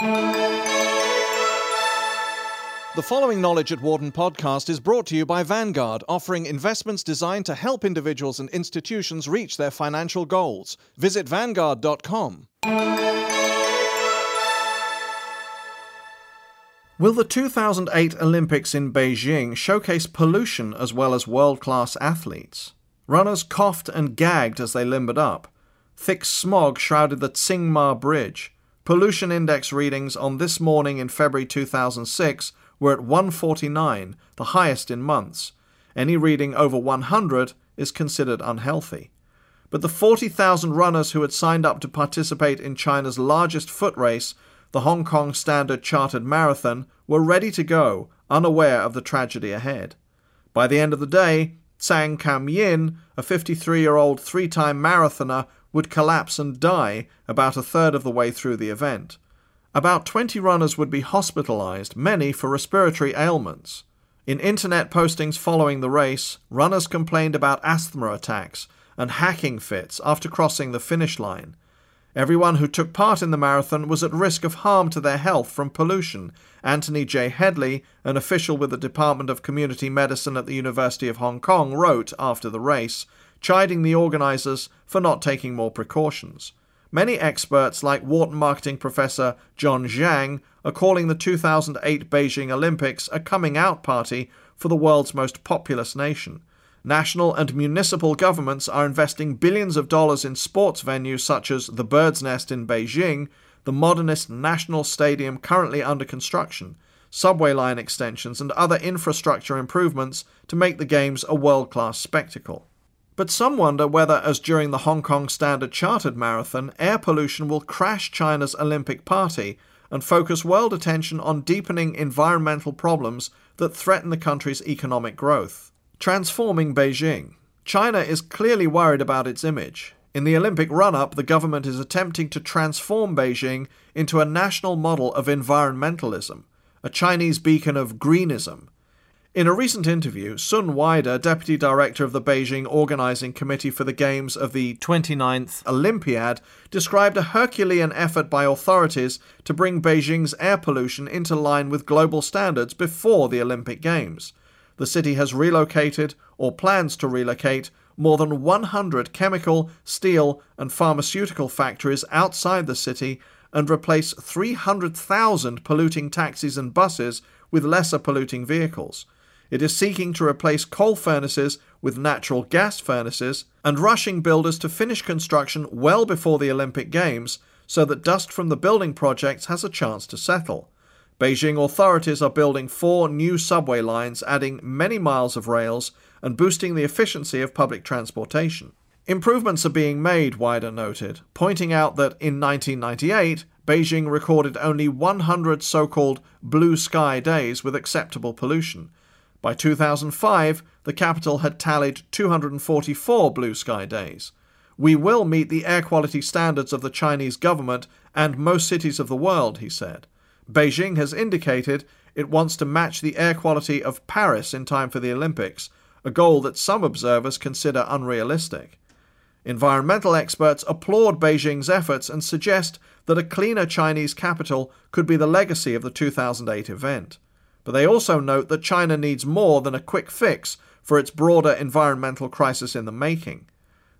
The following Knowledge at Wharton podcast is brought to you by Vanguard, offering investments designed to help individuals and institutions reach their financial goals. Visit Vanguard.com. Will the 2008 Olympics in Beijing showcase pollution as well as world class athletes? Runners coughed and gagged as they limbered up. Thick smog shrouded the Tsingma Bridge. Pollution index readings on this morning in February 2006 were at 149, the highest in months. Any reading over 100 is considered unhealthy. But the 40,000 runners who had signed up to participate in China's largest foot race, the Hong Kong Standard Chartered Marathon, were ready to go, unaware of the tragedy ahead. By the end of the day, Tsang Kam Yin, a 53 year old three time marathoner, would collapse and die about a third of the way through the event. About 20 runners would be hospitalized, many for respiratory ailments. In internet postings following the race, runners complained about asthma attacks and hacking fits after crossing the finish line. Everyone who took part in the marathon was at risk of harm to their health from pollution. Anthony J. Hedley, an official with the Department of Community Medicine at the University of Hong Kong, wrote after the race, chiding the organisers for not taking more precautions. Many experts, like Wharton marketing professor John Zhang, are calling the 2008 Beijing Olympics a coming out party for the world's most populous nation. National and municipal governments are investing billions of dollars in sports venues such as the Bird's Nest in Beijing, the modernist National Stadium currently under construction, subway line extensions, and other infrastructure improvements to make the Games a world class spectacle. But some wonder whether, as during the Hong Kong Standard Chartered Marathon, air pollution will crash China's Olympic party and focus world attention on deepening environmental problems that threaten the country's economic growth. Transforming Beijing. China is clearly worried about its image. In the Olympic run up, the government is attempting to transform Beijing into a national model of environmentalism, a Chinese beacon of greenism, in a recent interview, Sun Weide, deputy director of the Beijing Organizing Committee for the Games of the 29th Olympiad, described a Herculean effort by authorities to bring Beijing's air pollution into line with global standards before the Olympic Games. The city has relocated, or plans to relocate, more than 100 chemical, steel, and pharmaceutical factories outside the city and replace 300,000 polluting taxis and buses with lesser polluting vehicles. It is seeking to replace coal furnaces with natural gas furnaces and rushing builders to finish construction well before the Olympic Games so that dust from the building projects has a chance to settle. Beijing authorities are building four new subway lines, adding many miles of rails and boosting the efficiency of public transportation. Improvements are being made, Weide noted, pointing out that in 1998, Beijing recorded only 100 so called blue sky days with acceptable pollution, by 2005, the capital had tallied 244 blue sky days. We will meet the air quality standards of the Chinese government and most cities of the world, he said. Beijing has indicated it wants to match the air quality of Paris in time for the Olympics, a goal that some observers consider unrealistic. Environmental experts applaud Beijing's efforts and suggest that a cleaner Chinese capital could be the legacy of the 2008 event. But they also note that China needs more than a quick fix for its broader environmental crisis in the making.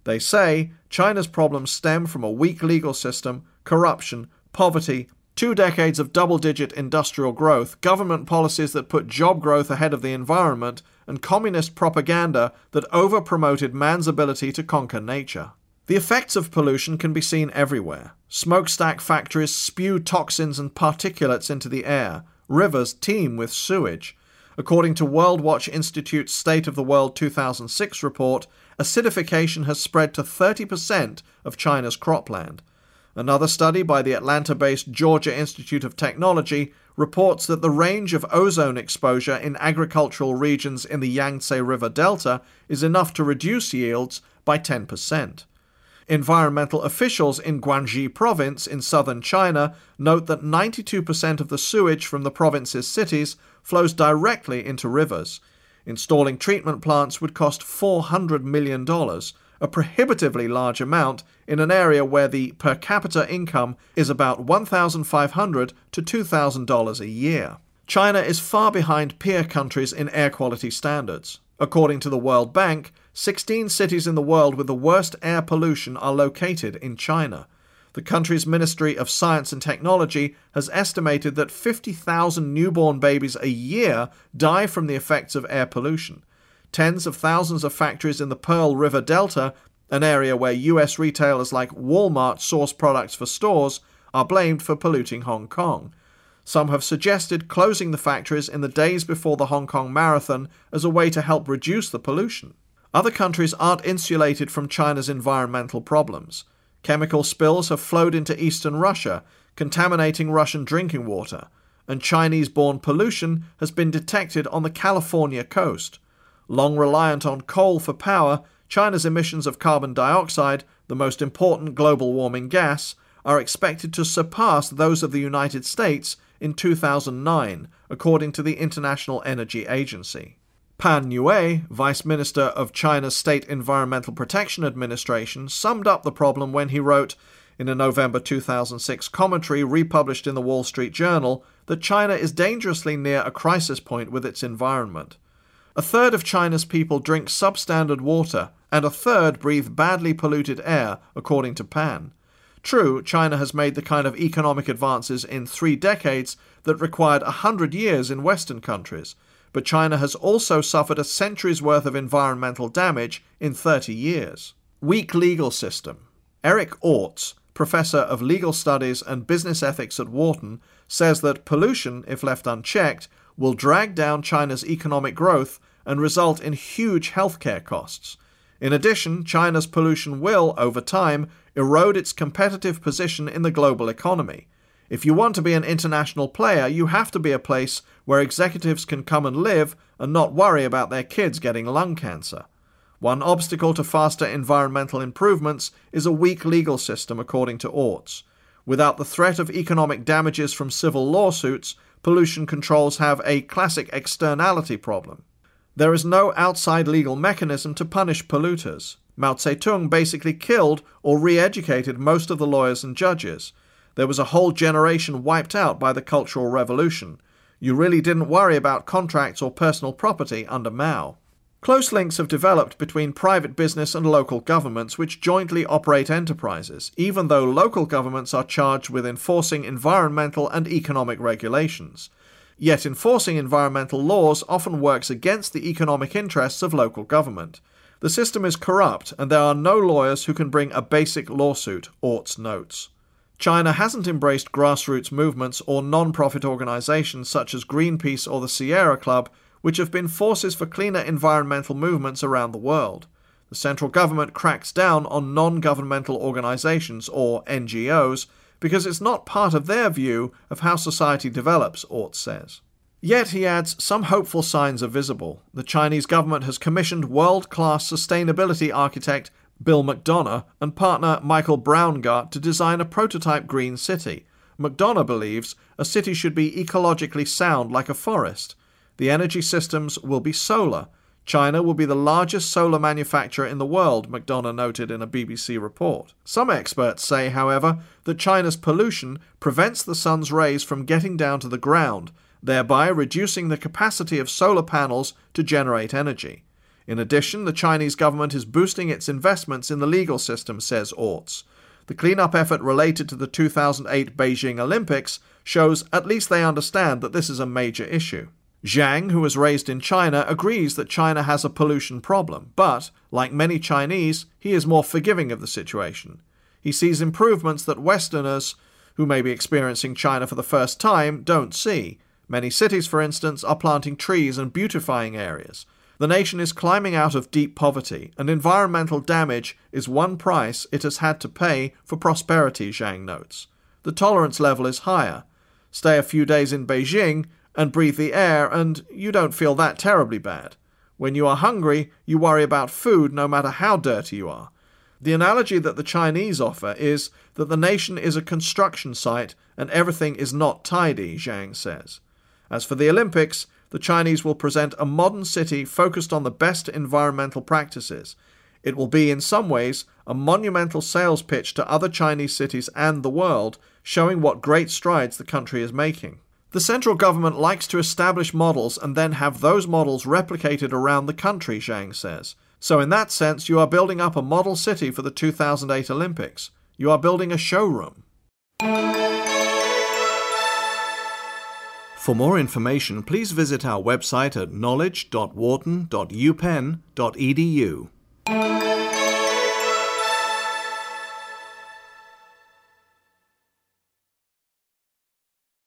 They say China's problems stem from a weak legal system, corruption, poverty, two decades of double digit industrial growth, government policies that put job growth ahead of the environment, and communist propaganda that over promoted man's ability to conquer nature. The effects of pollution can be seen everywhere. Smokestack factories spew toxins and particulates into the air. Rivers teem with sewage. According to World Watch Institute's State of the World 2006 report, acidification has spread to 30% of China's cropland. Another study by the Atlanta based Georgia Institute of Technology reports that the range of ozone exposure in agricultural regions in the Yangtze River Delta is enough to reduce yields by 10%. Environmental officials in Guangxi province in southern China note that 92% of the sewage from the province's cities flows directly into rivers. Installing treatment plants would cost $400 million, a prohibitively large amount in an area where the per capita income is about 1,500 to $2,000 a year. China is far behind peer countries in air quality standards. According to the World Bank, 16 cities in the world with the worst air pollution are located in China. The country's Ministry of Science and Technology has estimated that 50,000 newborn babies a year die from the effects of air pollution. Tens of thousands of factories in the Pearl River Delta, an area where US retailers like Walmart source products for stores, are blamed for polluting Hong Kong. Some have suggested closing the factories in the days before the Hong Kong Marathon as a way to help reduce the pollution. Other countries aren't insulated from China's environmental problems. Chemical spills have flowed into eastern Russia, contaminating Russian drinking water, and Chinese borne pollution has been detected on the California coast. Long reliant on coal for power, China's emissions of carbon dioxide, the most important global warming gas, are expected to surpass those of the United States in 2009, according to the International Energy Agency. Pan Yue, Vice Minister of China's State Environmental Protection Administration, summed up the problem when he wrote, in a November 2006 commentary republished in the Wall Street Journal, that China is dangerously near a crisis point with its environment. A third of China's people drink substandard water, and a third breathe badly polluted air, according to Pan. True, China has made the kind of economic advances in three decades that required a hundred years in Western countries, but China has also suffered a century's worth of environmental damage in 30 years. Weak legal system. Eric Orts, professor of legal studies and business ethics at Wharton, says that pollution, if left unchecked, will drag down China's economic growth and result in huge healthcare costs. In addition, China's pollution will, over time, erode its competitive position in the global economy. If you want to be an international player, you have to be a place where executives can come and live and not worry about their kids getting lung cancer. One obstacle to faster environmental improvements is a weak legal system, according to Orts. Without the threat of economic damages from civil lawsuits, pollution controls have a classic externality problem. There is no outside legal mechanism to punish polluters. Mao Zedong basically killed or re educated most of the lawyers and judges. There was a whole generation wiped out by the Cultural Revolution. You really didn't worry about contracts or personal property under Mao. Close links have developed between private business and local governments which jointly operate enterprises, even though local governments are charged with enforcing environmental and economic regulations. Yet enforcing environmental laws often works against the economic interests of local government. The system is corrupt, and there are no lawyers who can bring a basic lawsuit, Orts notes. China hasn't embraced grassroots movements or non profit organizations such as Greenpeace or the Sierra Club which have been forces for cleaner environmental movements around the world. The central government cracks down on non governmental organizations, or NGOs, because it's not part of their view of how society develops, Orts says. Yet, he adds, some hopeful signs are visible. The Chinese government has commissioned world class sustainability architect Bill McDonough and partner Michael Braungart to design a prototype green city. McDonough believes a city should be ecologically sound like a forest. The energy systems will be solar. China will be the largest solar manufacturer in the world, McDonough noted in a BBC report. Some experts say, however, that China's pollution prevents the sun's rays from getting down to the ground, thereby reducing the capacity of solar panels to generate energy. In addition, the Chinese government is boosting its investments in the legal system, says Orts. The cleanup effort related to the 2008 Beijing Olympics shows at least they understand that this is a major issue. Zhang, who was raised in China, agrees that China has a pollution problem, but, like many Chinese, he is more forgiving of the situation. He sees improvements that Westerners, who may be experiencing China for the first time, don't see. Many cities, for instance, are planting trees and beautifying areas. The nation is climbing out of deep poverty, and environmental damage is one price it has had to pay for prosperity, Zhang notes. The tolerance level is higher. Stay a few days in Beijing, and breathe the air, and you don't feel that terribly bad. When you are hungry, you worry about food no matter how dirty you are. The analogy that the Chinese offer is that the nation is a construction site and everything is not tidy, Zhang says. As for the Olympics, the Chinese will present a modern city focused on the best environmental practices. It will be, in some ways, a monumental sales pitch to other Chinese cities and the world, showing what great strides the country is making. The central government likes to establish models and then have those models replicated around the country, Zhang says. So, in that sense, you are building up a model city for the 2008 Olympics. You are building a showroom. For more information, please visit our website at knowledge.wharton.upenn.edu.